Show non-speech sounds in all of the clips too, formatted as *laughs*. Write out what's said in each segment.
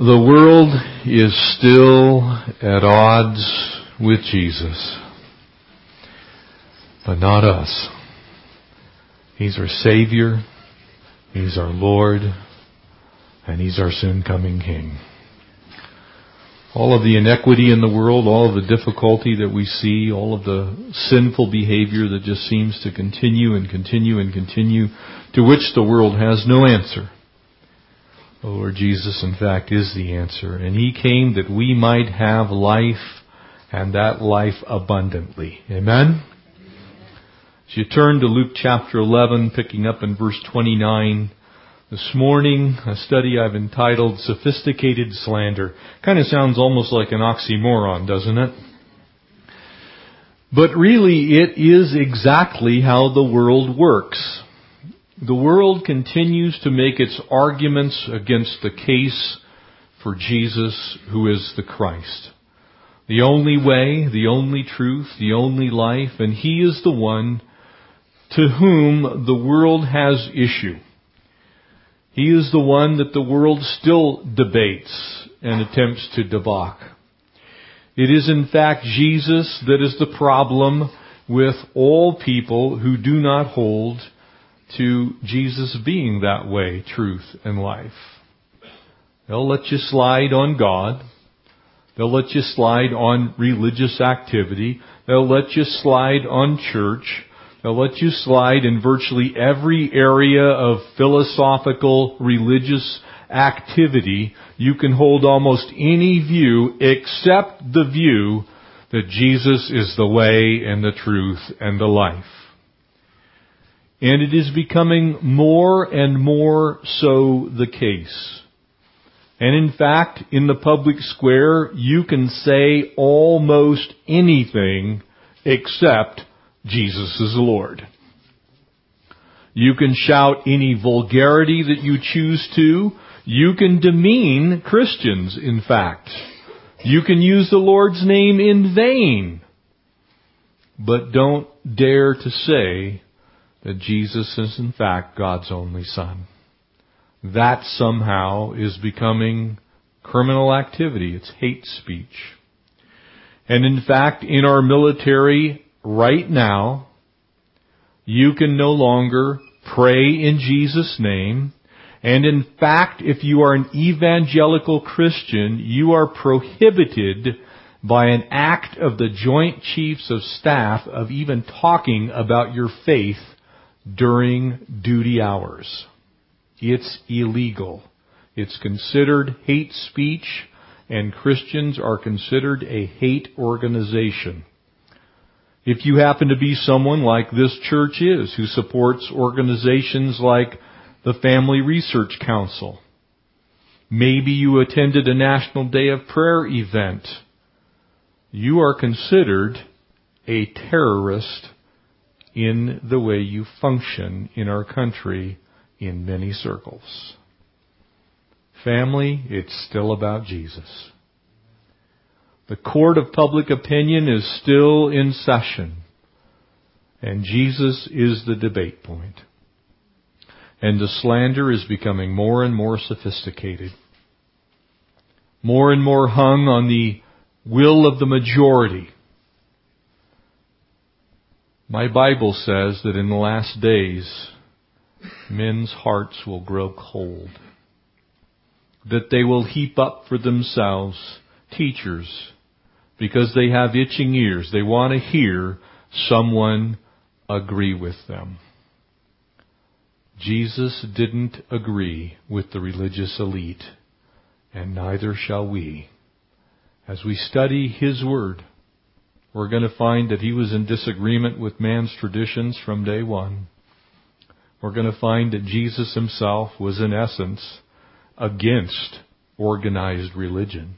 The world is still at odds with Jesus, but not us. He's our Savior, He's our Lord, and He's our soon coming King. All of the inequity in the world, all of the difficulty that we see, all of the sinful behavior that just seems to continue and continue and continue, to which the world has no answer the Lord Jesus, in fact, is the answer. And He came that we might have life and that life abundantly. Amen? As you turn to Luke chapter 11, picking up in verse 29, this morning, a study I've entitled Sophisticated Slander. Kind of sounds almost like an oxymoron, doesn't it? But really, it is exactly how the world works. The world continues to make its arguments against the case for Jesus, who is the Christ. The only way, the only truth, the only life, and He is the one to whom the world has issue. He is the one that the world still debates and attempts to debauch. It is in fact Jesus that is the problem with all people who do not hold to Jesus being that way, truth, and life. They'll let you slide on God. They'll let you slide on religious activity. They'll let you slide on church. They'll let you slide in virtually every area of philosophical, religious activity. You can hold almost any view except the view that Jesus is the way and the truth and the life. And it is becoming more and more so the case. And in fact, in the public square, you can say almost anything except Jesus is Lord. You can shout any vulgarity that you choose to. You can demean Christians, in fact. You can use the Lord's name in vain. But don't dare to say that Jesus is in fact God's only Son. That somehow is becoming criminal activity. It's hate speech. And in fact, in our military right now, you can no longer pray in Jesus' name. And in fact, if you are an evangelical Christian, you are prohibited by an act of the Joint Chiefs of Staff of even talking about your faith during duty hours. It's illegal. It's considered hate speech and Christians are considered a hate organization. If you happen to be someone like this church is, who supports organizations like the Family Research Council, maybe you attended a National Day of Prayer event, you are considered a terrorist in the way you function in our country in many circles. Family, it's still about Jesus. The court of public opinion is still in session, and Jesus is the debate point. And the slander is becoming more and more sophisticated, more and more hung on the will of the majority my Bible says that in the last days, men's hearts will grow cold. That they will heap up for themselves teachers because they have itching ears. They want to hear someone agree with them. Jesus didn't agree with the religious elite, and neither shall we. As we study His Word, we're going to find that he was in disagreement with man's traditions from day one. We're going to find that Jesus himself was in essence against organized religion.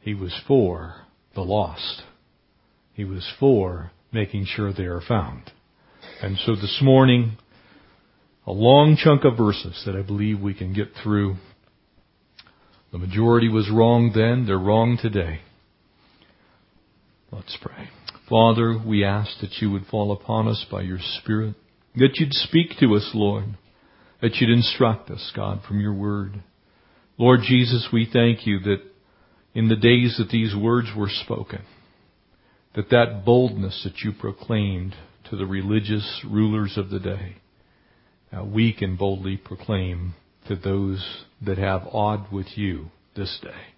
He was for the lost. He was for making sure they are found. And so this morning, a long chunk of verses that I believe we can get through. The majority was wrong then, they're wrong today. Let's pray. Father, we ask that you would fall upon us by your Spirit, that you'd speak to us, Lord, that you'd instruct us, God, from your word. Lord Jesus, we thank you that in the days that these words were spoken, that that boldness that you proclaimed to the religious rulers of the day, uh, we can boldly proclaim to those that have awed with you this day.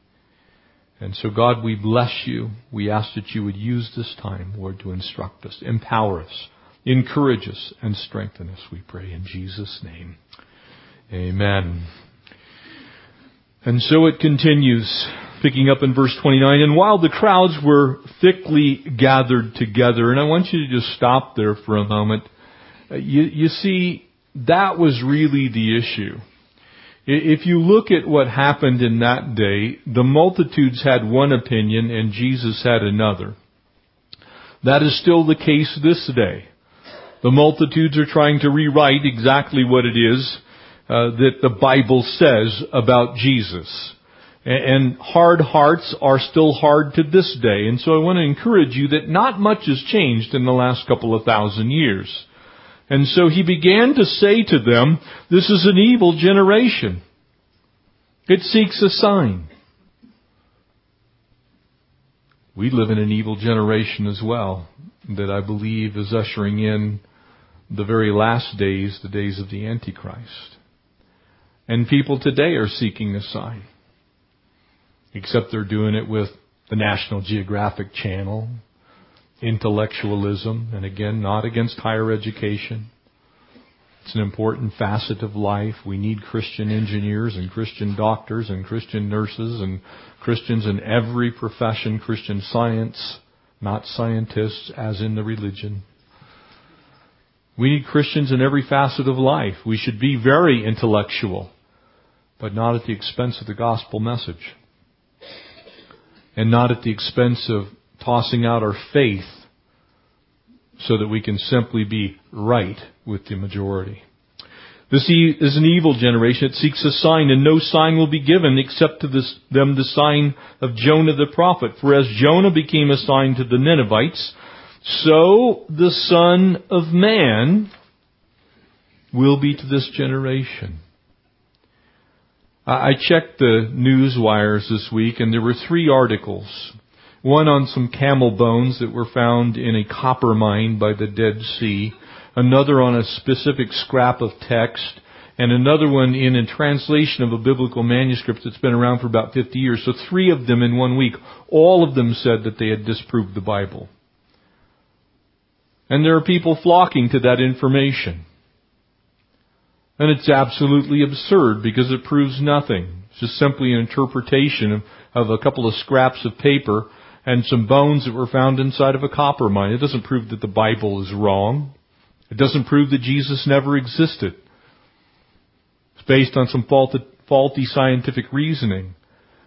And so God, we bless you. We ask that you would use this time, Lord, to instruct us, empower us, encourage us, and strengthen us, we pray in Jesus' name. Amen. And so it continues, picking up in verse 29. And while the crowds were thickly gathered together, and I want you to just stop there for a moment. Uh, you, you see, that was really the issue. If you look at what happened in that day, the multitudes had one opinion and Jesus had another. That is still the case this day. The multitudes are trying to rewrite exactly what it is uh, that the Bible says about Jesus. And hard hearts are still hard to this day. And so I want to encourage you that not much has changed in the last couple of thousand years. And so he began to say to them, this is an evil generation. It seeks a sign. We live in an evil generation as well that I believe is ushering in the very last days, the days of the Antichrist. And people today are seeking a sign. Except they're doing it with the National Geographic Channel, intellectualism, and again, not against higher education. It's an important facet of life. We need Christian engineers and Christian doctors and Christian nurses and Christians in every profession, Christian science, not scientists as in the religion. We need Christians in every facet of life. We should be very intellectual, but not at the expense of the gospel message. And not at the expense of tossing out our faith so that we can simply be right with the majority. This is an evil generation. It seeks a sign, and no sign will be given except to this, them the sign of Jonah the prophet. For as Jonah became a sign to the Ninevites, so the Son of Man will be to this generation. I checked the news wires this week, and there were three articles one on some camel bones that were found in a copper mine by the Dead Sea, another on a specific scrap of text, and another one in a translation of a biblical manuscript that's been around for about 50 years. So three of them in one week. All of them said that they had disproved the Bible. And there are people flocking to that information. And it's absolutely absurd because it proves nothing. It's just simply an interpretation of, of a couple of scraps of paper and some bones that were found inside of a copper mine. It doesn't prove that the Bible is wrong. It doesn't prove that Jesus never existed. It's based on some faulty, scientific reasoning.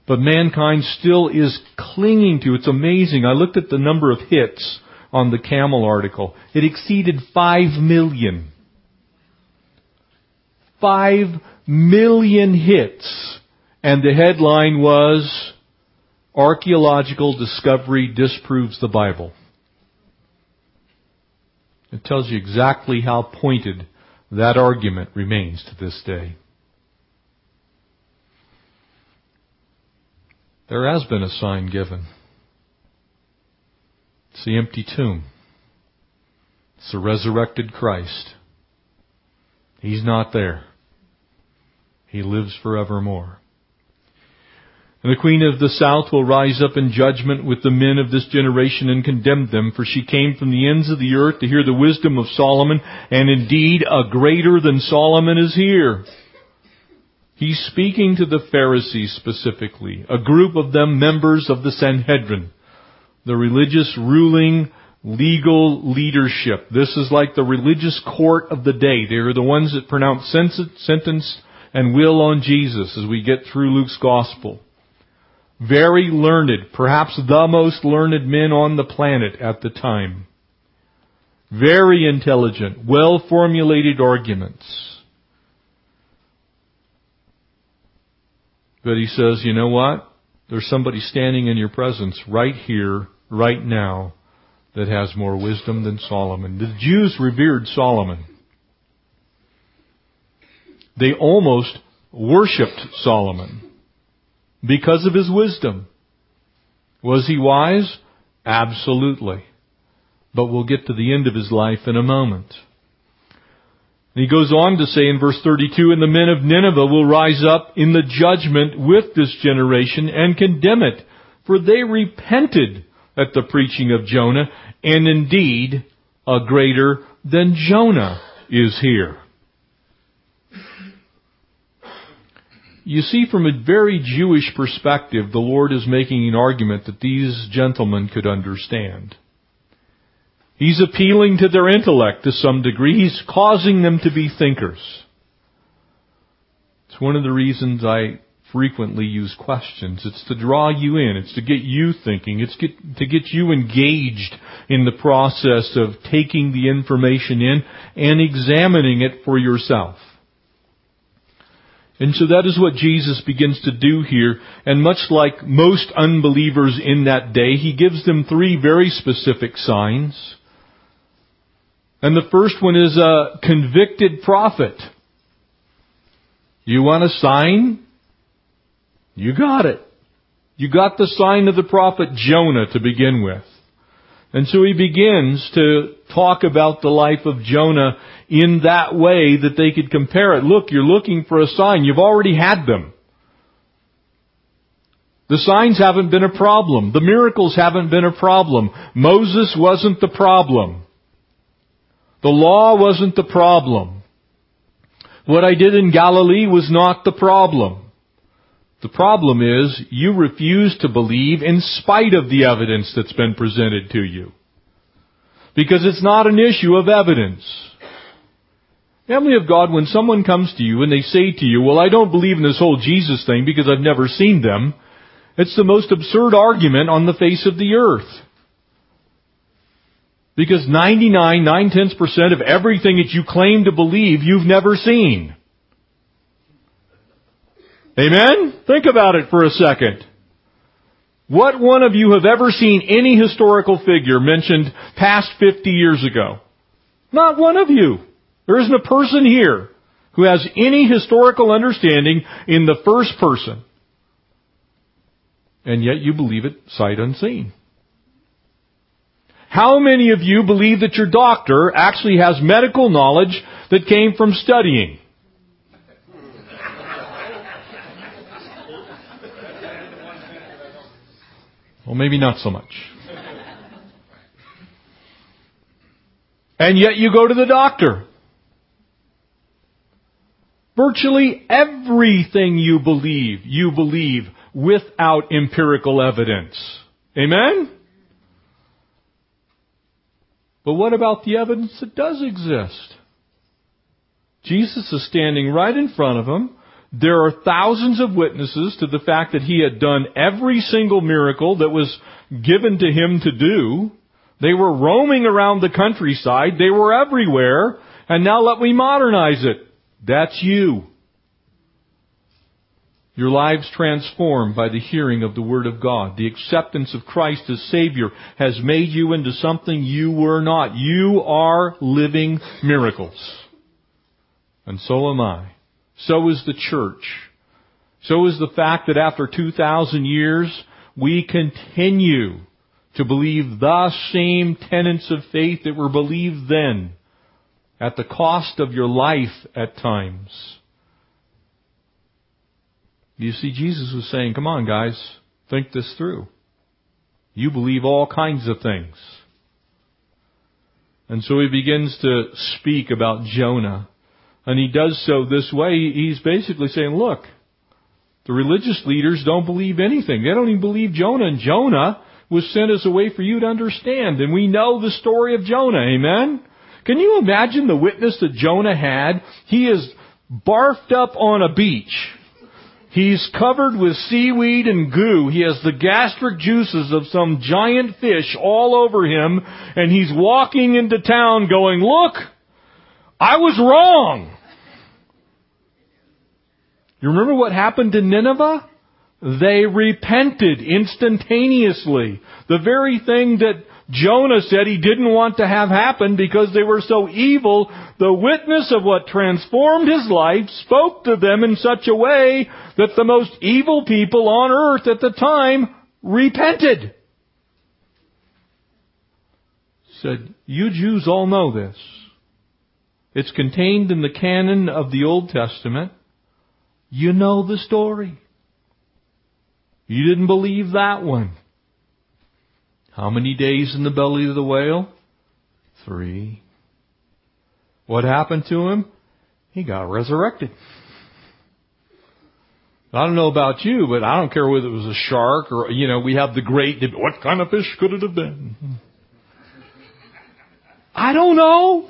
But mankind still is clinging to. It's amazing. I looked at the number of hits on the camel article. It exceeded five million. Five million hits. And the headline was, Archaeological discovery disproves the Bible. It tells you exactly how pointed that argument remains to this day. There has been a sign given. It's the empty tomb. It's the resurrected Christ. He's not there. He lives forevermore. And the queen of the south will rise up in judgment with the men of this generation and condemn them, for she came from the ends of the earth to hear the wisdom of Solomon, and indeed a greater than Solomon is here. He's speaking to the Pharisees specifically, a group of them members of the Sanhedrin, the religious ruling legal leadership. This is like the religious court of the day. They are the ones that pronounce sentence and will on Jesus as we get through Luke's gospel. Very learned, perhaps the most learned men on the planet at the time. Very intelligent, well formulated arguments. But he says, you know what? There's somebody standing in your presence right here, right now, that has more wisdom than Solomon. The Jews revered Solomon. They almost worshipped Solomon. Because of his wisdom. Was he wise? Absolutely. But we'll get to the end of his life in a moment. And he goes on to say in verse 32, And the men of Nineveh will rise up in the judgment with this generation and condemn it, for they repented at the preaching of Jonah, and indeed a greater than Jonah is here. You see, from a very Jewish perspective, the Lord is making an argument that these gentlemen could understand. He's appealing to their intellect to some degree. He's causing them to be thinkers. It's one of the reasons I frequently use questions. It's to draw you in. It's to get you thinking. It's get, to get you engaged in the process of taking the information in and examining it for yourself. And so that is what Jesus begins to do here. And much like most unbelievers in that day, he gives them three very specific signs. And the first one is a convicted prophet. You want a sign? You got it. You got the sign of the prophet Jonah to begin with. And so he begins to talk about the life of Jonah in that way that they could compare it. Look, you're looking for a sign. You've already had them. The signs haven't been a problem. The miracles haven't been a problem. Moses wasn't the problem. The law wasn't the problem. What I did in Galilee was not the problem. The problem is you refuse to believe in spite of the evidence that's been presented to you. Because it's not an issue of evidence. Family of God, when someone comes to you and they say to you, well, I don't believe in this whole Jesus thing because I've never seen them, it's the most absurd argument on the face of the earth. Because 99, 9 tenths percent of everything that you claim to believe, you've never seen. Amen? Think about it for a second. What one of you have ever seen any historical figure mentioned past 50 years ago? Not one of you. There isn't a person here who has any historical understanding in the first person. And yet you believe it sight unseen. How many of you believe that your doctor actually has medical knowledge that came from studying? Well, maybe not so much. And yet you go to the doctor. Virtually everything you believe, you believe without empirical evidence. Amen? But what about the evidence that does exist? Jesus is standing right in front of them. There are thousands of witnesses to the fact that he had done every single miracle that was given to him to do. They were roaming around the countryside. They were everywhere. And now let me modernize it. That's you. Your lives transformed by the hearing of the Word of God. The acceptance of Christ as Savior has made you into something you were not. You are living miracles. And so am I. So is the church. So is the fact that after 2,000 years, we continue to believe the same tenets of faith that were believed then, at the cost of your life at times. You see, Jesus was saying, come on guys, think this through. You believe all kinds of things. And so he begins to speak about Jonah. And he does so this way. He's basically saying, look, the religious leaders don't believe anything. They don't even believe Jonah. And Jonah was sent as a way for you to understand. And we know the story of Jonah. Amen? Can you imagine the witness that Jonah had? He is barfed up on a beach. He's covered with seaweed and goo. He has the gastric juices of some giant fish all over him, and he's walking into town going, look, I was wrong. You remember what happened to Nineveh? they repented instantaneously. The very thing that Jonah said he didn't want to have happen because they were so evil, the witness of what transformed his life spoke to them in such a way that the most evil people on earth at the time repented. Said, you Jews all know this. It's contained in the canon of the Old Testament. You know the story. You didn't believe that one. How many days in the belly of the whale? Three. What happened to him? He got resurrected. I don't know about you, but I don't care whether it was a shark or, you know, we have the great, what kind of fish could it have been? I don't know.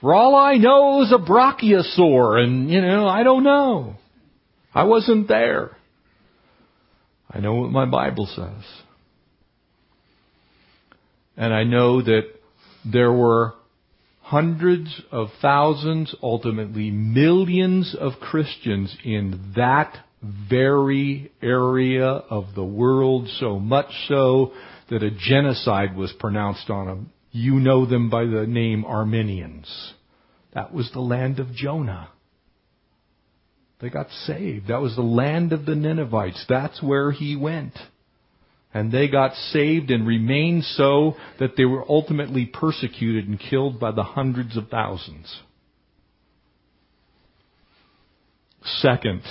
For all I know, is a brachiosaur and, you know, I don't know. I wasn't there. I know what my Bible says. And I know that there were hundreds of thousands, ultimately millions of Christians in that very area of the world, so much so that a genocide was pronounced on them. You know them by the name Armenians. That was the land of Jonah. They got saved. That was the land of the Ninevites. That's where he went. And they got saved and remained so that they were ultimately persecuted and killed by the hundreds of thousands. Second,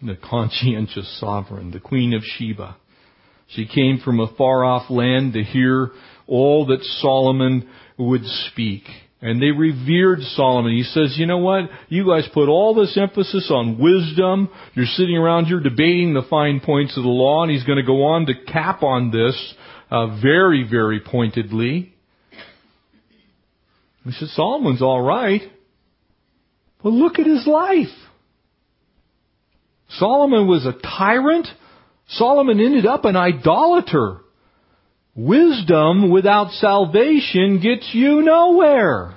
the conscientious sovereign, the Queen of Sheba. She came from a far off land to hear all that Solomon would speak. And they revered Solomon. He says, you know what? You guys put all this emphasis on wisdom. You're sitting around here debating the fine points of the law, and he's going to go on to cap on this uh, very, very pointedly. He said, Solomon's all right. But look at his life. Solomon was a tyrant. Solomon ended up an idolater. Wisdom without salvation gets you nowhere.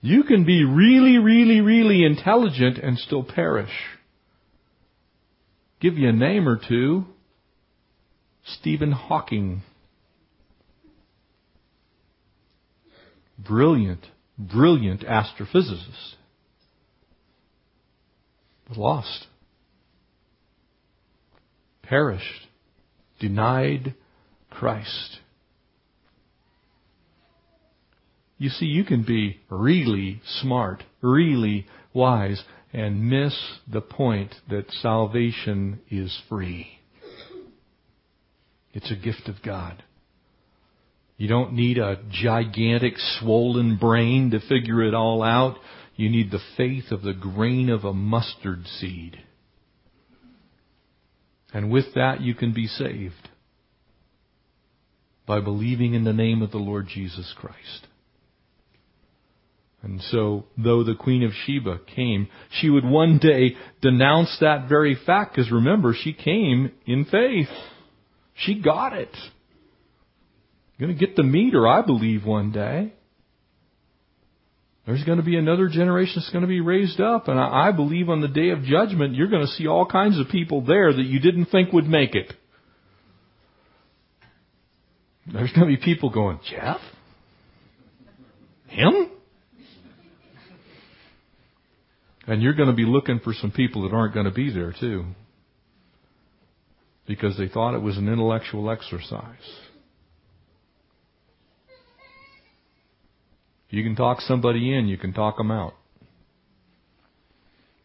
You can be really, really, really intelligent and still perish. Give you a name or two. Stephen Hawking. Brilliant, brilliant astrophysicist. But lost. Perished denied Christ. You see, you can be really smart, really wise, and miss the point that salvation is free. It's a gift of God. You don't need a gigantic swollen brain to figure it all out. You need the faith of the grain of a mustard seed. And with that, you can be saved by believing in the name of the Lord Jesus Christ. And so, though the Queen of Sheba came, she would one day denounce that very fact, because remember, she came in faith. She got it. Going to get to meet her, I believe, one day. There's going to be another generation that's going to be raised up. And I, believe on the day of judgment, you're going to see all kinds of people there that you didn't think would make it. There's going to be people going, Jeff? Him? And you're going to be looking for some people that aren't going to be there too. Because they thought it was an intellectual exercise. You can talk somebody in, you can talk them out.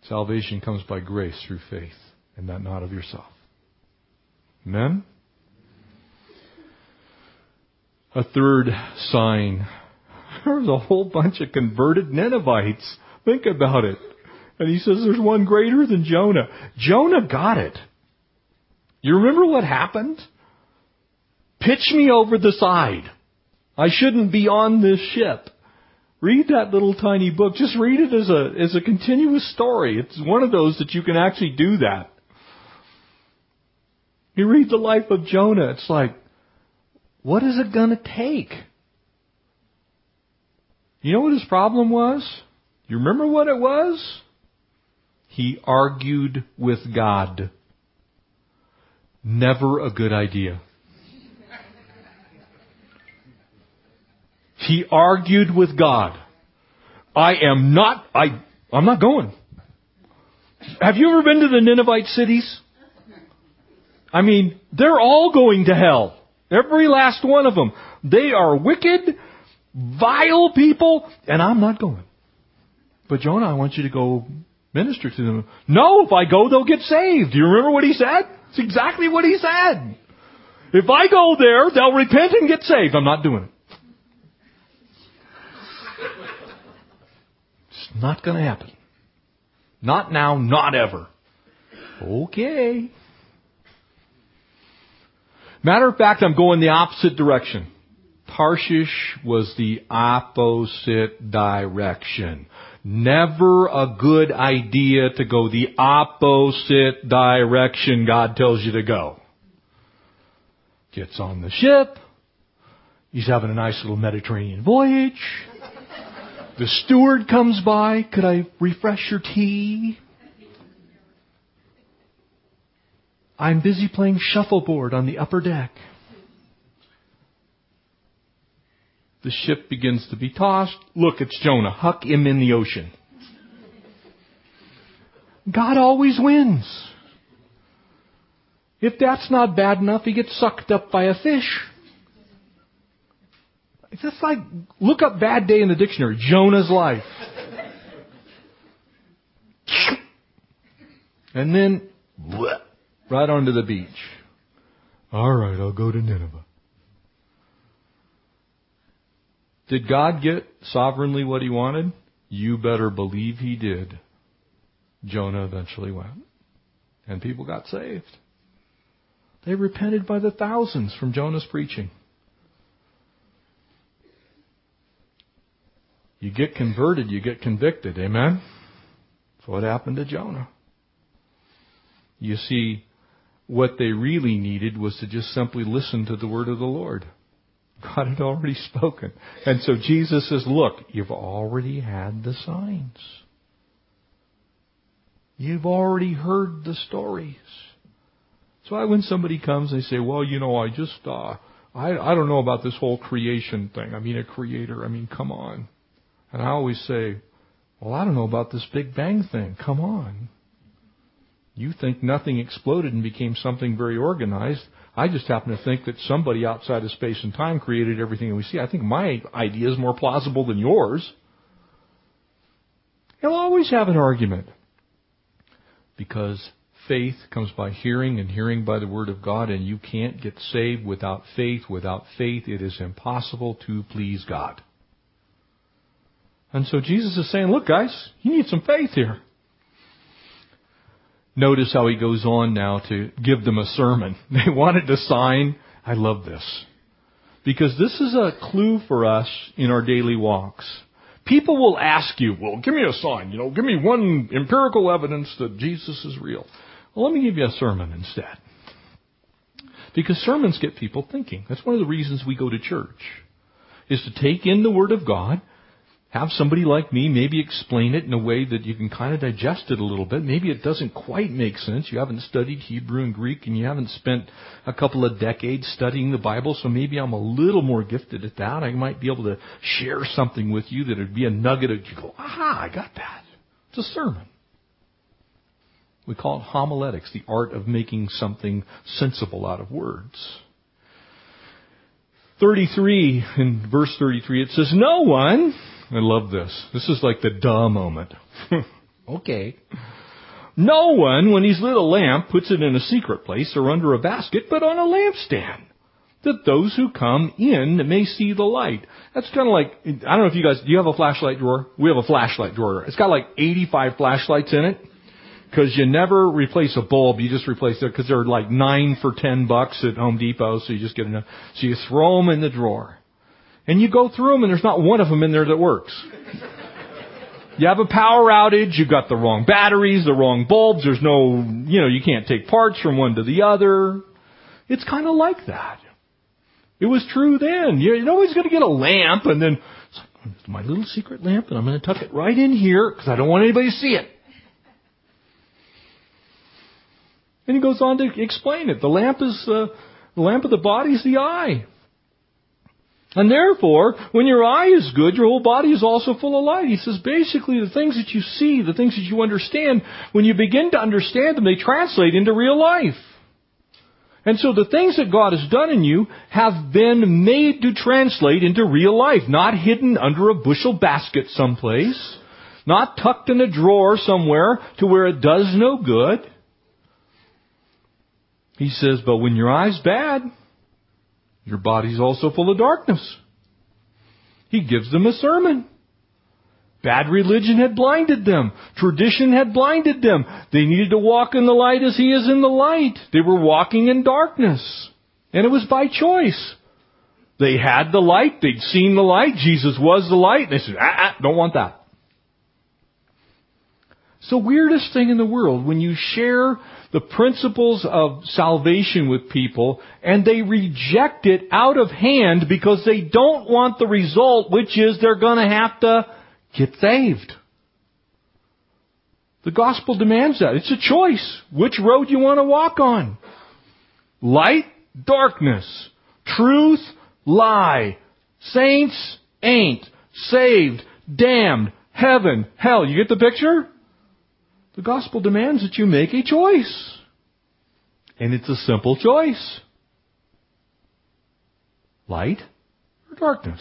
Salvation comes by grace through faith, and that not of yourself. Amen? A third sign. *laughs* There was a whole bunch of converted Ninevites. Think about it. And he says there's one greater than Jonah. Jonah got it. You remember what happened? Pitch me over the side. I shouldn't be on this ship. Read that little tiny book. Just read it as a, as a continuous story. It's one of those that you can actually do that. You read the life of Jonah, it's like, what is it gonna take? You know what his problem was? You remember what it was? He argued with God. Never a good idea. He argued with God. I am not, I, I'm not going. Have you ever been to the Ninevite cities? I mean, they're all going to hell. Every last one of them. They are wicked, vile people, and I'm not going. But Jonah, I want you to go minister to them. No, if I go, they'll get saved. Do you remember what he said? It's exactly what he said. If I go there, they'll repent and get saved. I'm not doing it. It's not going to happen. Not now, not ever. Okay. Matter of fact, I'm going the opposite direction. Tarshish was the opposite direction. Never a good idea to go the opposite direction God tells you to go. Gets on the ship. He's having a nice little Mediterranean voyage. The steward comes by. Could I refresh your tea? I'm busy playing shuffleboard on the upper deck. The ship begins to be tossed. Look, it's Jonah. Huck him in the ocean. God always wins. If that's not bad enough, he gets sucked up by a fish. It's just like, look up bad day in the dictionary. Jonah's life. and then, right onto the beach. All right, I'll go to Nineveh. Did God get sovereignly what he wanted? You better believe he did. Jonah eventually went. And people got saved. They repented by the thousands from Jonah's preaching. You get converted, you get convicted. Amen? That's what happened to Jonah. You see, what they really needed was to just simply listen to the word of the Lord. God had already spoken. And so Jesus says, look, you've already had the signs. You've already heard the stories. So why when somebody comes, they say, well, you know, I just, uh, I, I don't know about this whole creation thing. I mean, a creator. I mean, come on. And I always say, well, I don't know about this Big Bang thing. Come on. You think nothing exploded and became something very organized. I just happen to think that somebody outside of space and time created everything that we see. I think my idea is more plausible than yours. You'll always have an argument. Because faith comes by hearing and hearing by the Word of God and you can't get saved without faith. Without faith, it is impossible to please God. And so Jesus is saying, look guys, you need some faith here. Notice how he goes on now to give them a sermon. *laughs* They wanted a sign. I love this. Because this is a clue for us in our daily walks. People will ask you, well, give me a sign, you know, give me one empirical evidence that Jesus is real. Well, let me give you a sermon instead. Because sermons get people thinking. That's one of the reasons we go to church. Is to take in the Word of God have somebody like me maybe explain it in a way that you can kind of digest it a little bit. Maybe it doesn't quite make sense. You haven't studied Hebrew and Greek and you haven't spent a couple of decades studying the Bible, so maybe I'm a little more gifted at that. I might be able to share something with you that would be a nugget that you go, aha, I got that. It's a sermon. We call it homiletics, the art of making something sensible out of words. 33, in verse 33, it says, No one I love this. This is like the duh moment. *laughs* okay. No one, when he's lit a lamp, puts it in a secret place or under a basket, but on a lampstand, that those who come in may see the light. That's kind of like, I don't know if you guys, do you have a flashlight drawer? We have a flashlight drawer. It's got like 85 flashlights in it. Cause you never replace a bulb, you just replace it, cause they're like nine for ten bucks at Home Depot, so you just get enough. So you throw them in the drawer. And you go through them and there's not one of them in there that works. You have a power outage, you've got the wrong batteries, the wrong bulbs, there's no, you know, you can't take parts from one to the other. It's kind of like that. It was true then. You're always going to get a lamp and then, it's my little secret lamp and I'm going to tuck it right in here because I don't want anybody to see it. And he goes on to explain it. The lamp is, uh, the lamp of the body is the eye. And therefore, when your eye is good, your whole body is also full of light. He says basically the things that you see, the things that you understand, when you begin to understand them, they translate into real life. And so the things that God has done in you have been made to translate into real life, not hidden under a bushel basket someplace, not tucked in a drawer somewhere to where it does no good. He says, but when your eye's bad, your body's also full of darkness. He gives them a sermon. Bad religion had blinded them. Tradition had blinded them. They needed to walk in the light as He is in the light. They were walking in darkness. And it was by choice. They had the light. They'd seen the light. Jesus was the light. And they said, ah, ah, don't want that. It's the weirdest thing in the world when you share the principles of salvation with people and they reject it out of hand because they don't want the result, which is they're gonna have to get saved. The gospel demands that. It's a choice. Which road you want to walk on. Light, darkness. Truth, lie. Saints, ain't. Saved, damned, heaven, hell. You get the picture? The gospel demands that you make a choice. And it's a simple choice. Light or darkness.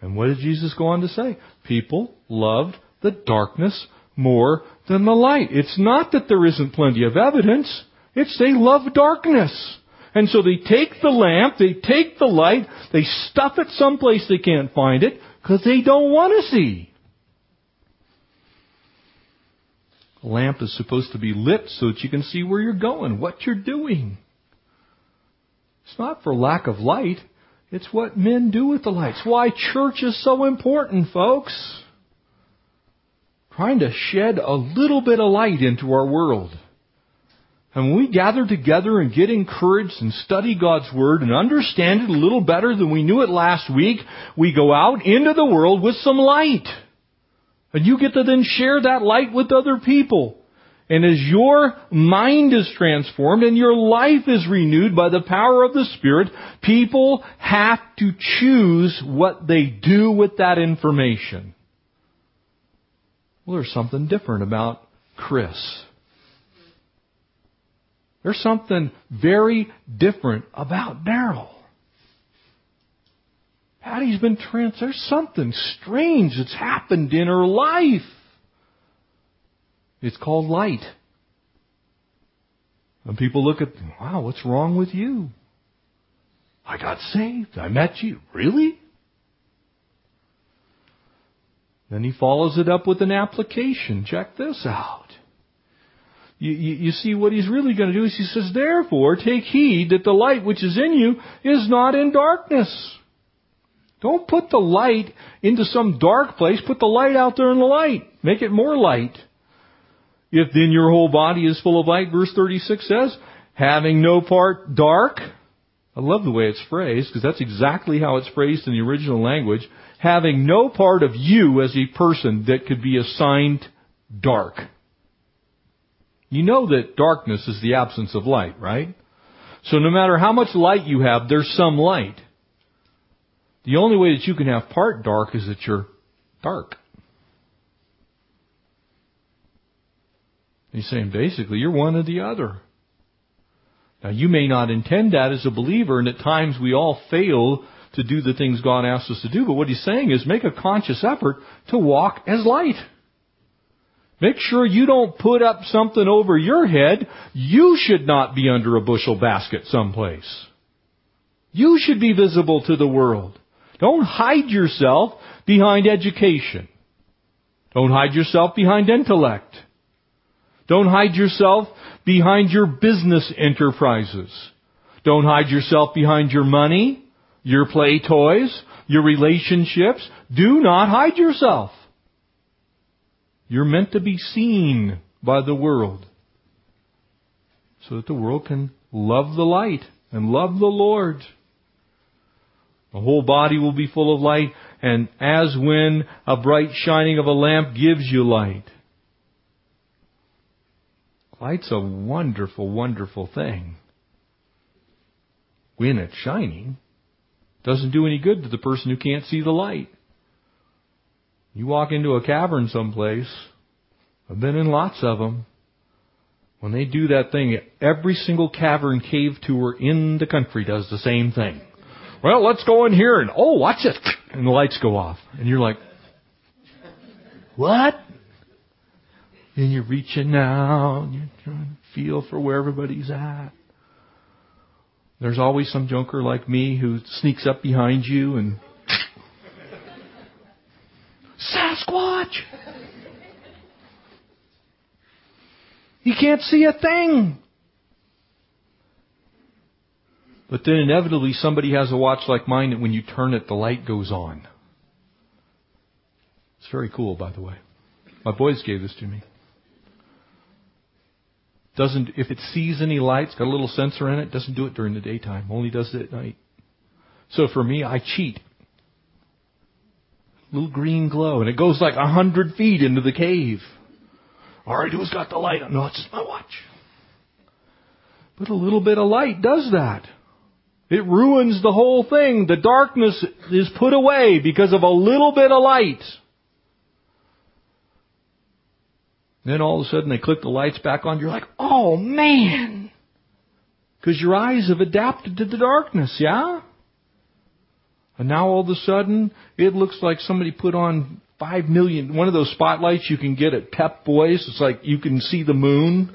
And what did Jesus go on to say? People loved the darkness more than the light. It's not that there isn't plenty of evidence. It's they love darkness. And so they take the lamp, they take the light, they stuff it someplace they can't find it because they don't want to see. Lamp is supposed to be lit so that you can see where you're going, what you're doing. It's not for lack of light. It's what men do with the lights. Why church is so important, folks. Trying to shed a little bit of light into our world. And when we gather together and get encouraged and study God's Word and understand it a little better than we knew it last week, we go out into the world with some light. And you get to then share that light with other people. And as your mind is transformed and your life is renewed by the power of the Spirit, people have to choose what they do with that information. Well, there's something different about Chris. There's something very different about Daryl. Patty's been trans. There's something strange that's happened in her life. It's called light. And people look at, wow, what's wrong with you? I got saved. I met you. Really? Then he follows it up with an application. Check this out. You, you, you, see what he's really going to do is he says, therefore take heed that the light which is in you is not in darkness. Don't put the light into some dark place. Put the light out there in the light. Make it more light. If then your whole body is full of light, verse 36 says, having no part dark. I love the way it's phrased because that's exactly how it's phrased in the original language. Having no part of you as a person that could be assigned dark. You know that darkness is the absence of light, right? So no matter how much light you have, there's some light. The only way that you can have part dark is that you're dark. He's saying basically you're one or the other. Now you may not intend that as a believer and at times we all fail to do the things God asks us to do, but what he's saying is make a conscious effort to walk as light. Make sure you don't put up something over your head. You should not be under a bushel basket someplace. You should be visible to the world. Don't hide yourself behind education. Don't hide yourself behind intellect. Don't hide yourself behind your business enterprises. Don't hide yourself behind your money, your play toys, your relationships. Do not hide yourself. You're meant to be seen by the world so that the world can love the light and love the Lord. The whole body will be full of light, and as when a bright shining of a lamp gives you light, Light's a wonderful, wonderful thing. When it's shining, doesn't do any good to the person who can't see the light. You walk into a cavern someplace, I've been in lots of them. When they do that thing, every single cavern cave tour in the country does the same thing. Well, let's go in here and, oh, watch it! And the lights go off. And you're like, what? And you're reaching out, and you're trying to feel for where everybody's at. There's always some junker like me who sneaks up behind you and Sasquatch! He can't see a thing. But then inevitably somebody has a watch like mine that when you turn it, the light goes on. It's very cool, by the way. My boys gave this to me. Doesn't, if it sees any light, it's got a little sensor in it, doesn't do it during the daytime, only does it at night. So for me, I cheat. Little green glow, and it goes like a hundred feet into the cave. All right, who's got the light? No, it's just my watch. But a little bit of light does that. It ruins the whole thing. The darkness is put away because of a little bit of light. Then all of a sudden they click the lights back on. You're like, oh man. Because your eyes have adapted to the darkness, yeah? And now all of a sudden it looks like somebody put on five million, one of those spotlights you can get at Pep Boys. It's like you can see the moon.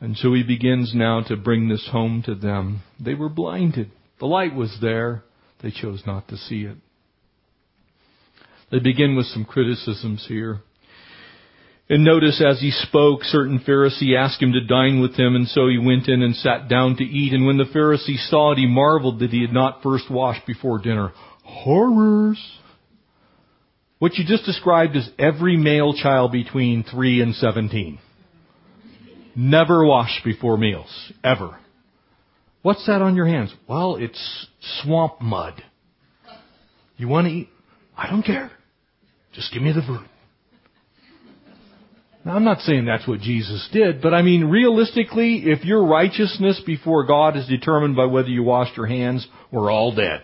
And so he begins now to bring this home to them. They were blinded. The light was there. They chose not to see it. They begin with some criticisms here. And notice as he spoke, certain Pharisee asked him to dine with him, and so he went in and sat down to eat. And when the Pharisee saw it, he marveled that he had not first washed before dinner. Horrors! What you just described is every male child between 3 and 17. Never wash before meals. Ever. What's that on your hands? Well, it's swamp mud. You want to eat? I don't care. Just give me the food. Now, I'm not saying that's what Jesus did, but I mean, realistically, if your righteousness before God is determined by whether you washed your hands, we're all dead.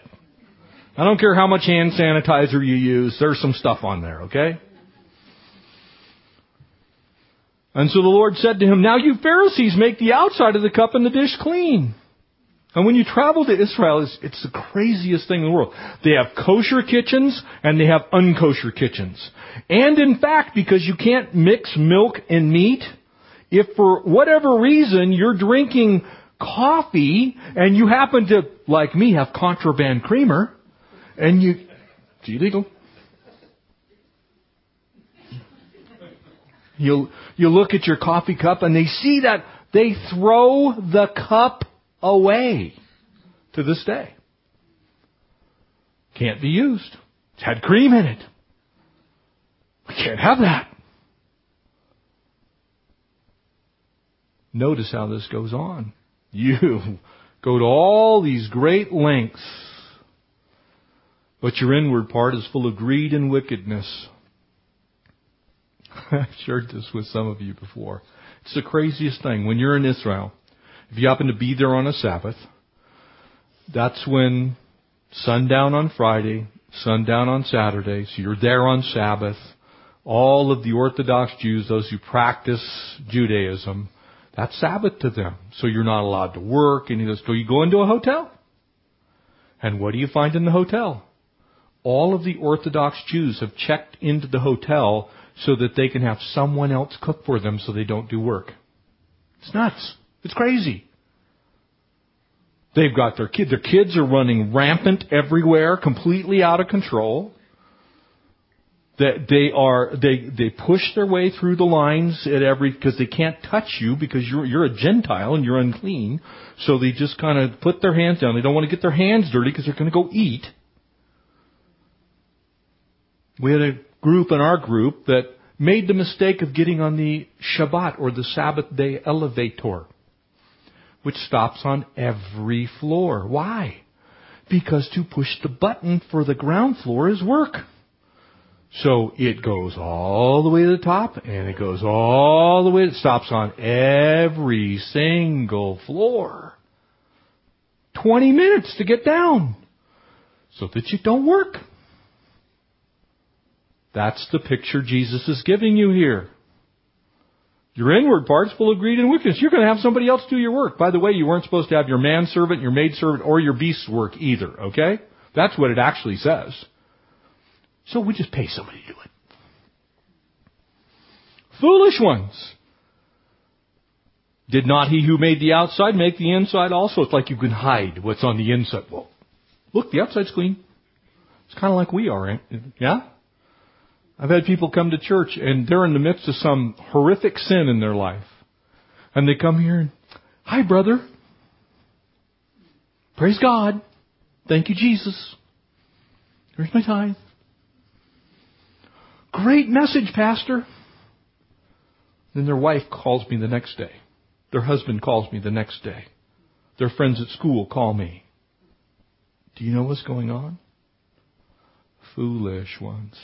I don't care how much hand sanitizer you use, there's some stuff on there, okay? And so the Lord said to him, Now you Pharisees make the outside of the cup and the dish clean. And when you travel to Israel, it's, it's, the craziest thing in the world. They have kosher kitchens and they have unkosher kitchens. And in fact, because you can't mix milk and meat, if for whatever reason you're drinking coffee and you happen to, like me, have contraband creamer, and you, it's illegal. You you look at your coffee cup and they see that they throw the cup away to this day. Can't be used. It's had cream in it. We can't have that. Notice how this goes on. *laughs* You go to all these great lengths, but your inward part is full of greed and wickedness. I've shared this with some of you before. It's the craziest thing. When you're in Israel, if you happen to be there on a Sabbath, that's when sundown on Friday, sundown on Saturday, so you're there on Sabbath. All of the Orthodox Jews, those who practice Judaism, that's Sabbath to them. So you're not allowed to work, and so you go into a hotel. And what do you find in the hotel? All of the Orthodox Jews have checked into the hotel so that they can have someone else cook for them so they don't do work. It's nuts. It's crazy. They've got their kids. Their kids are running rampant everywhere, completely out of control. That they are they they push their way through the lines at every because they can't touch you because you're you're a Gentile and you're unclean. So they just kind of put their hands down. They don't want to get their hands dirty because they're going to go eat. We had a group in our group that made the mistake of getting on the Shabbat or the Sabbath day elevator which stops on every floor. Why? Because to push the button for the ground floor is work. So it goes all the way to the top and it goes all the way, it stops on every single floor. 20 minutes to get down so that you don't work. That's the picture Jesus is giving you here. Your inward part's full of greed and wickedness. You're going to have somebody else do your work. By the way, you weren't supposed to have your manservant, your maidservant, or your beast's work either, okay? That's what it actually says. So we just pay somebody to do it. Foolish ones. Did not he who made the outside make the inside also? It's like you can hide what's on the inside. Well, look, the outside's clean. It's kind of like we are, yeah? I've had people come to church and they're in the midst of some horrific sin in their life. And they come here and, hi brother. Praise God. Thank you Jesus. Here's my tithe. Great message, Pastor. Then their wife calls me the next day. Their husband calls me the next day. Their friends at school call me. Do you know what's going on? Foolish ones.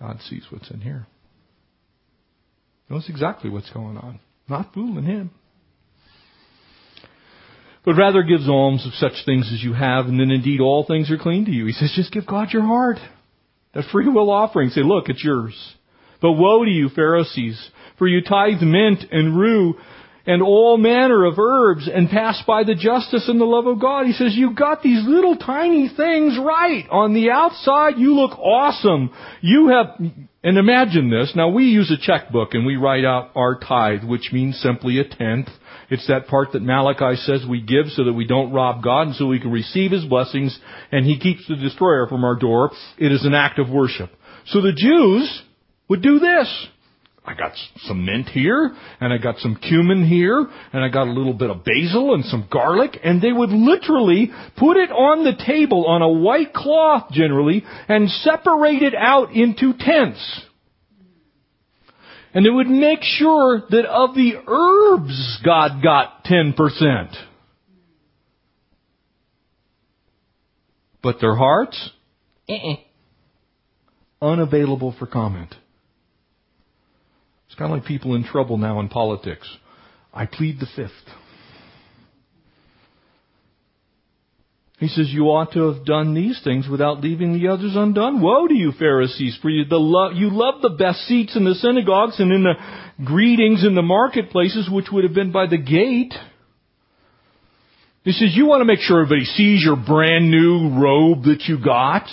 God sees what's in here. Knows exactly what's going on. Not fooling him. But rather gives alms of such things as you have, and then indeed all things are clean to you. He says, just give God your heart. That free will offering. Say, look, it's yours. But woe to you, Pharisees, for you tithe mint and rue and all manner of herbs and pass by the justice and the love of God. He says, you got these little tiny things right. On the outside, you look awesome. You have, and imagine this. Now we use a checkbook and we write out our tithe, which means simply a tenth. It's that part that Malachi says we give so that we don't rob God and so we can receive His blessings and He keeps the destroyer from our door. It is an act of worship. So the Jews would do this. I got some mint here, and I got some cumin here, and I got a little bit of basil and some garlic, and they would literally put it on the table on a white cloth generally, and separate it out into tenths. And they would make sure that of the herbs God got 10%. But their hearts, uh-uh, unavailable for comment. It's kind of like people in trouble now in politics. I plead the fifth. He says, you ought to have done these things without leaving the others undone. Woe to you, Pharisees, for you, lo- you love the best seats in the synagogues and in the greetings in the marketplaces, which would have been by the gate. He says, you want to make sure everybody sees your brand new robe that you got.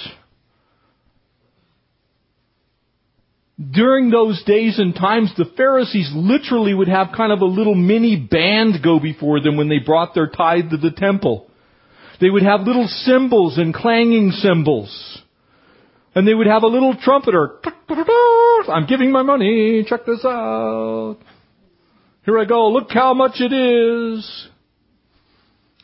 During those days and times, the Pharisees literally would have kind of a little mini band go before them when they brought their tithe to the temple. They would have little cymbals and clanging cymbals. And they would have a little trumpeter. I'm giving my money. Check this out. Here I go. Look how much it is.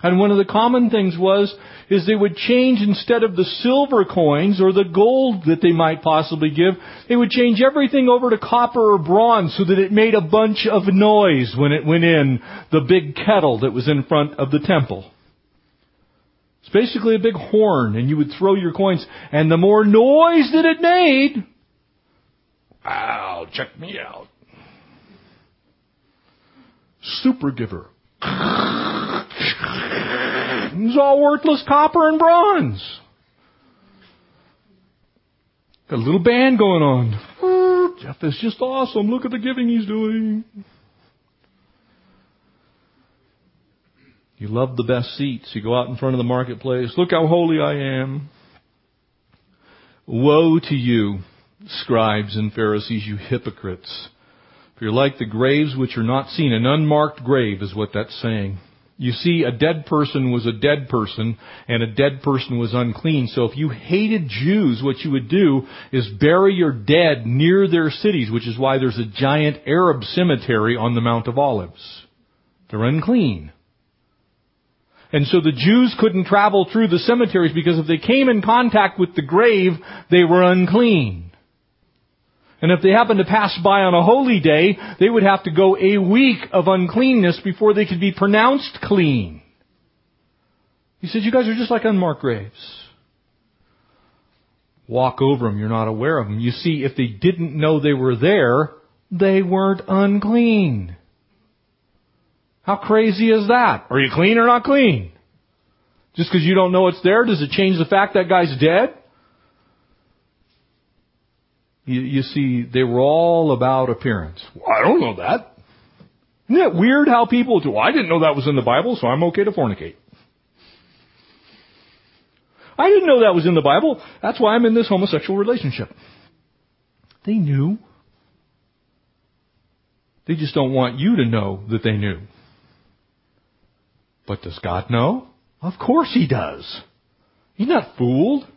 And one of the common things was, is they would change instead of the silver coins or the gold that they might possibly give, they would change everything over to copper or bronze so that it made a bunch of noise when it went in the big kettle that was in front of the temple. It's basically a big horn, and you would throw your coins, and the more noise that it made, wow, check me out. Super giver. It's all worthless copper and bronze. Got a little band going on. Jeff is just awesome. Look at the giving he's doing. You love the best seats. You go out in front of the marketplace. Look how holy I am. Woe to you, scribes and Pharisees, you hypocrites. For you're like the graves which are not seen. An unmarked grave is what that's saying. You see, a dead person was a dead person, and a dead person was unclean. So if you hated Jews, what you would do is bury your dead near their cities, which is why there's a giant Arab cemetery on the Mount of Olives. They're unclean. And so the Jews couldn't travel through the cemeteries because if they came in contact with the grave, they were unclean. And if they happened to pass by on a holy day, they would have to go a week of uncleanness before they could be pronounced clean. He said, you guys are just like unmarked graves. walk over them, you're not aware of them. You see, if they didn't know they were there, they weren't unclean. How crazy is that? Are you clean or not clean? Just because you don't know it's there, does it change the fact that guy's dead? You, you see, they were all about appearance. Well, I don't know that. Isn't it weird how people do? I didn't know that was in the Bible, so I'm okay to fornicate. I didn't know that was in the Bible. That's why I'm in this homosexual relationship. They knew. They just don't want you to know that they knew. But does God know? Of course He does. He's not fooled.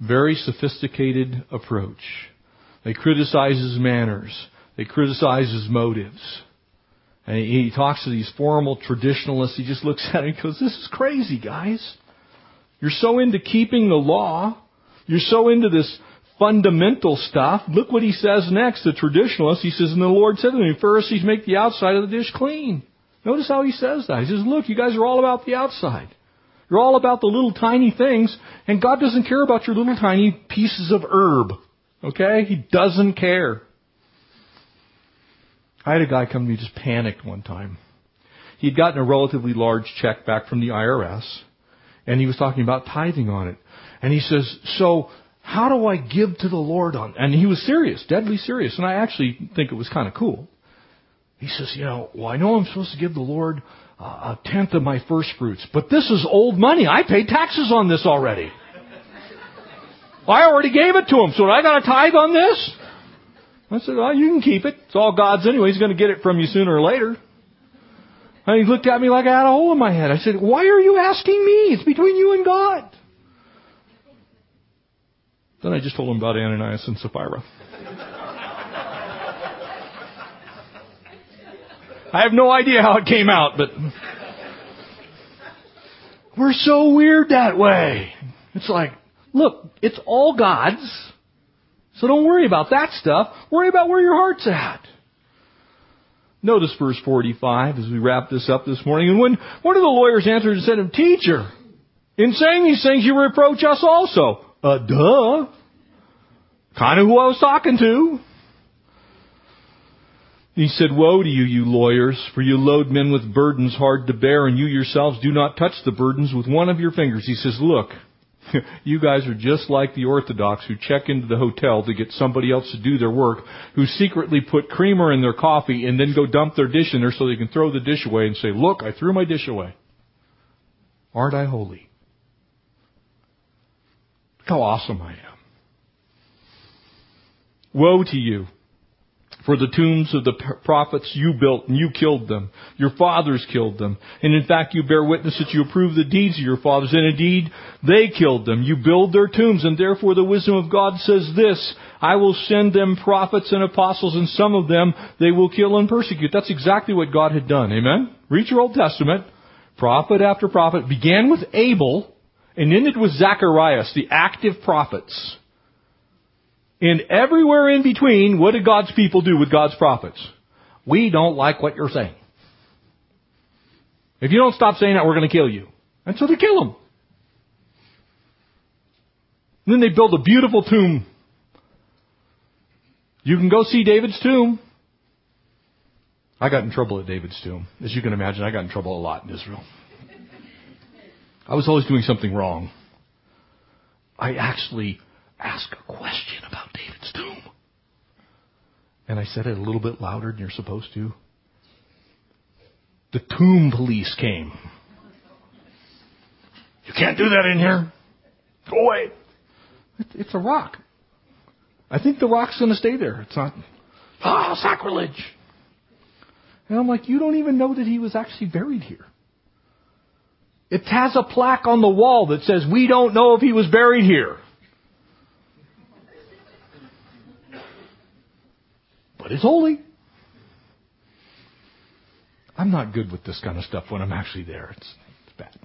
Very sophisticated approach. They criticize His manners. They criticize His motives. And he talks to these formal traditionalists. He just looks *laughs* at it and goes, this is crazy, guys. You're so into keeping the law. You're so into this fundamental stuff. Look what he says next, the traditionalist. He says, and the Lord said to me, Pharisees make the outside of the dish clean. Notice how he says that. He says, look, you guys are all about the outside. You're all about the little tiny things, and God doesn't care about your little tiny pieces of herb. Okay? He doesn't care. I had a guy come to me just panicked one time. He'd gotten a relatively large check back from the IRS, and he was talking about tithing on it. And he says, so how do I give to the Lord on? And he was serious, deadly serious, and I actually think it was kind of cool. He says, you know, well, I know I'm supposed to give the Lord a tenth of my first fruits, but this is old money. I paid taxes on this already. I already gave it to him, so I got a tithe on this? I said, well, you can keep it. It's all God's anyway. He's going to get it from you sooner or later. And he looked at me like I had a hole in my head. I said, why are you asking me? It's between you and God. Then I just told him about Ananias and Sapphira. I have no idea how it came out, but we're so weird that way. It's like, look, it's all God's. So don't worry about that stuff. Worry about where your heart's at. Notice verse 45 as we wrap this up this morning. And when one of the lawyers answered and said him, Teacher, in saying these things you reproach us also. Uh, duh. Kind of who I was talking to. He said, Woe to you, you lawyers, for you load men with burdens hard to bear, and you yourselves do not touch the burdens with one of your fingers. He says, Look, *laughs* you guys are just like the Orthodox who check into the hotel to get somebody else to do their work, who secretly put creamer in their coffee and then go dump their dish in there so they can throw the dish away and say, Look, I threw my dish away. Aren't I holy? Look how awesome I am. Woe to you for the tombs of the prophets you built and you killed them. Your fathers killed them. And in fact, you bear witness that you approve the deeds of your fathers. And indeed, they killed them. You build their tombs. And therefore the wisdom of God says this, I will send them prophets and apostles and some of them they will kill and persecute. That's exactly what God had done. Amen? Read your Old Testament. Prophet after prophet began with Abel and ended with Zacharias, the active prophets. And everywhere in between, what did God's people do with God's prophets? We don't like what you're saying. If you don't stop saying that, we're going to kill you. And so they kill them. And then they build a beautiful tomb. You can go see David's tomb. I got in trouble at David's tomb. As you can imagine, I got in trouble a lot in Israel. I was always doing something wrong. I actually ask a question. And I said it a little bit louder than you're supposed to. The tomb police came. You can't do that in here. Go away. It's a rock. I think the rock's going to stay there. It's not, ah, oh, sacrilege. And I'm like, you don't even know that he was actually buried here. It has a plaque on the wall that says, we don't know if he was buried here. It's holy. I'm not good with this kind of stuff when I'm actually there. It's, it's bad.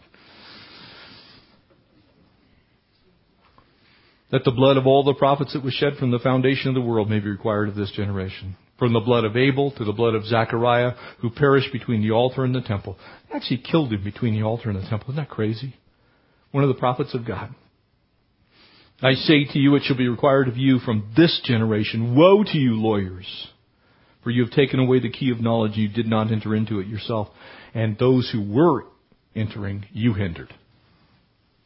That the blood of all the prophets that was shed from the foundation of the world may be required of this generation. From the blood of Abel to the blood of Zechariah, who perished between the altar and the temple. They actually killed him between the altar and the temple. Isn't that crazy? One of the prophets of God. I say to you, it shall be required of you from this generation. Woe to you, lawyers! For you have taken away the key of knowledge, you did not enter into it yourself. And those who were entering, you hindered.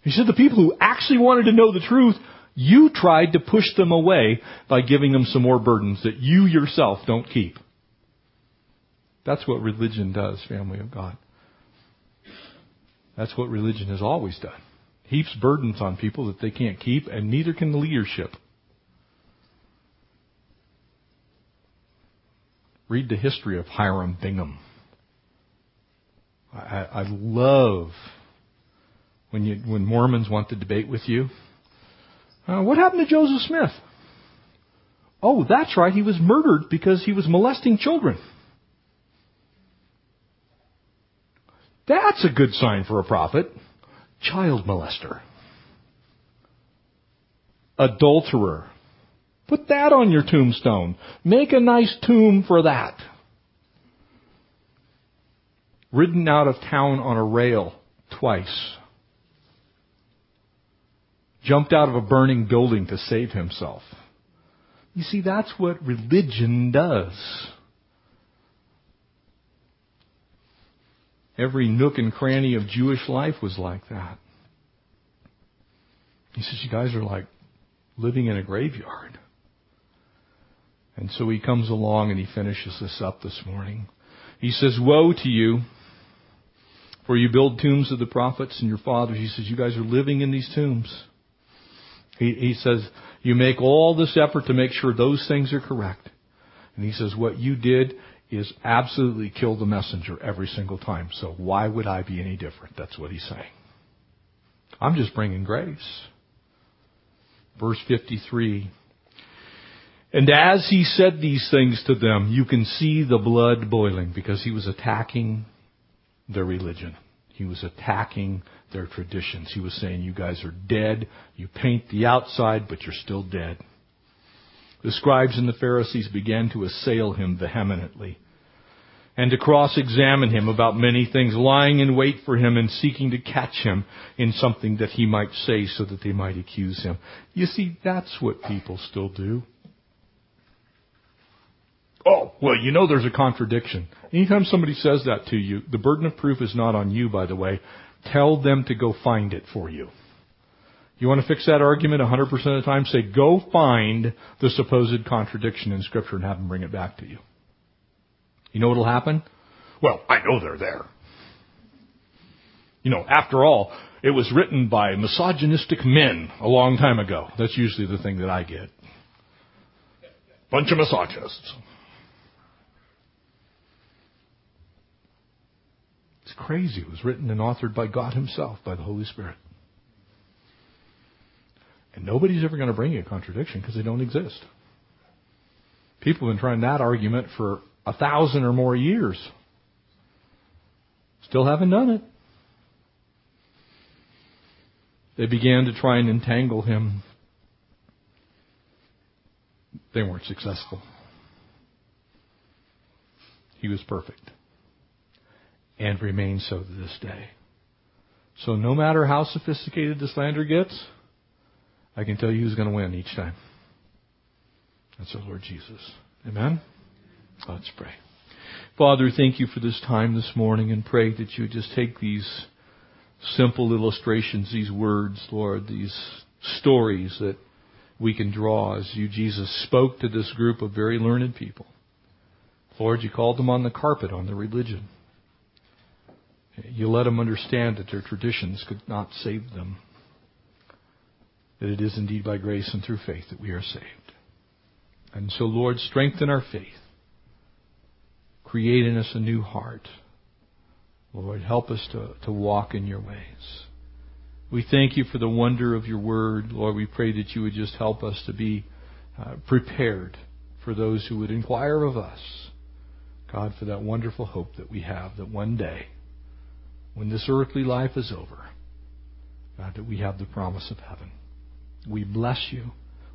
He said the people who actually wanted to know the truth, you tried to push them away by giving them some more burdens that you yourself don't keep. That's what religion does, family of God. That's what religion has always done. Heaps burdens on people that they can't keep, and neither can the leadership. Read the history of Hiram Bingham. I, I love when you when Mormons want to debate with you. Uh, what happened to Joseph Smith? Oh, that's right. He was murdered because he was molesting children. That's a good sign for a prophet. Child molester. Adulterer. Put that on your tombstone. Make a nice tomb for that. Ridden out of town on a rail twice. Jumped out of a burning building to save himself. You see, that's what religion does. Every nook and cranny of Jewish life was like that. He says, You guys are like living in a graveyard. And so he comes along and he finishes this up this morning. He says, Woe to you, for you build tombs of the prophets and your fathers. He says, You guys are living in these tombs. He, he says, You make all this effort to make sure those things are correct. And he says, What you did is absolutely kill the messenger every single time. So why would I be any different? That's what he's saying. I'm just bringing grace. Verse 53. And as he said these things to them, you can see the blood boiling because he was attacking their religion. He was attacking their traditions. He was saying, you guys are dead. You paint the outside, but you're still dead. The scribes and the Pharisees began to assail him vehemently and to cross-examine him about many things, lying in wait for him and seeking to catch him in something that he might say so that they might accuse him. You see, that's what people still do. Oh, well, you know there's a contradiction. Anytime somebody says that to you, the burden of proof is not on you, by the way. Tell them to go find it for you. You want to fix that argument 100% of the time? Say, go find the supposed contradiction in Scripture and have them bring it back to you. You know what'll happen? Well, I know they're there. You know, after all, it was written by misogynistic men a long time ago. That's usually the thing that I get. Bunch of misogynists. It's crazy. It was written and authored by God Himself, by the Holy Spirit. And nobody's ever going to bring you a contradiction because they don't exist. People have been trying that argument for a thousand or more years. Still haven't done it. They began to try and entangle him. They weren't successful. He was perfect and remains so to this day. So no matter how sophisticated the slander gets, I can tell you who's going to win each time. That's our Lord Jesus. Amen? Let's pray. Father, thank you for this time this morning and pray that you just take these simple illustrations, these words, Lord, these stories that we can draw as you, Jesus, spoke to this group of very learned people. Lord, you called them on the carpet on their religion. You let them understand that their traditions could not save them that it is indeed by grace and through faith that we are saved. And so, Lord, strengthen our faith. Create in us a new heart. Lord, help us to, to walk in your ways. We thank you for the wonder of your word. Lord, we pray that you would just help us to be uh, prepared for those who would inquire of us. God, for that wonderful hope that we have that one day, when this earthly life is over, God, that we have the promise of heaven. We bless you.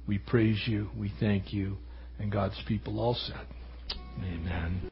We praise you. We thank you. And God's people all said, Amen.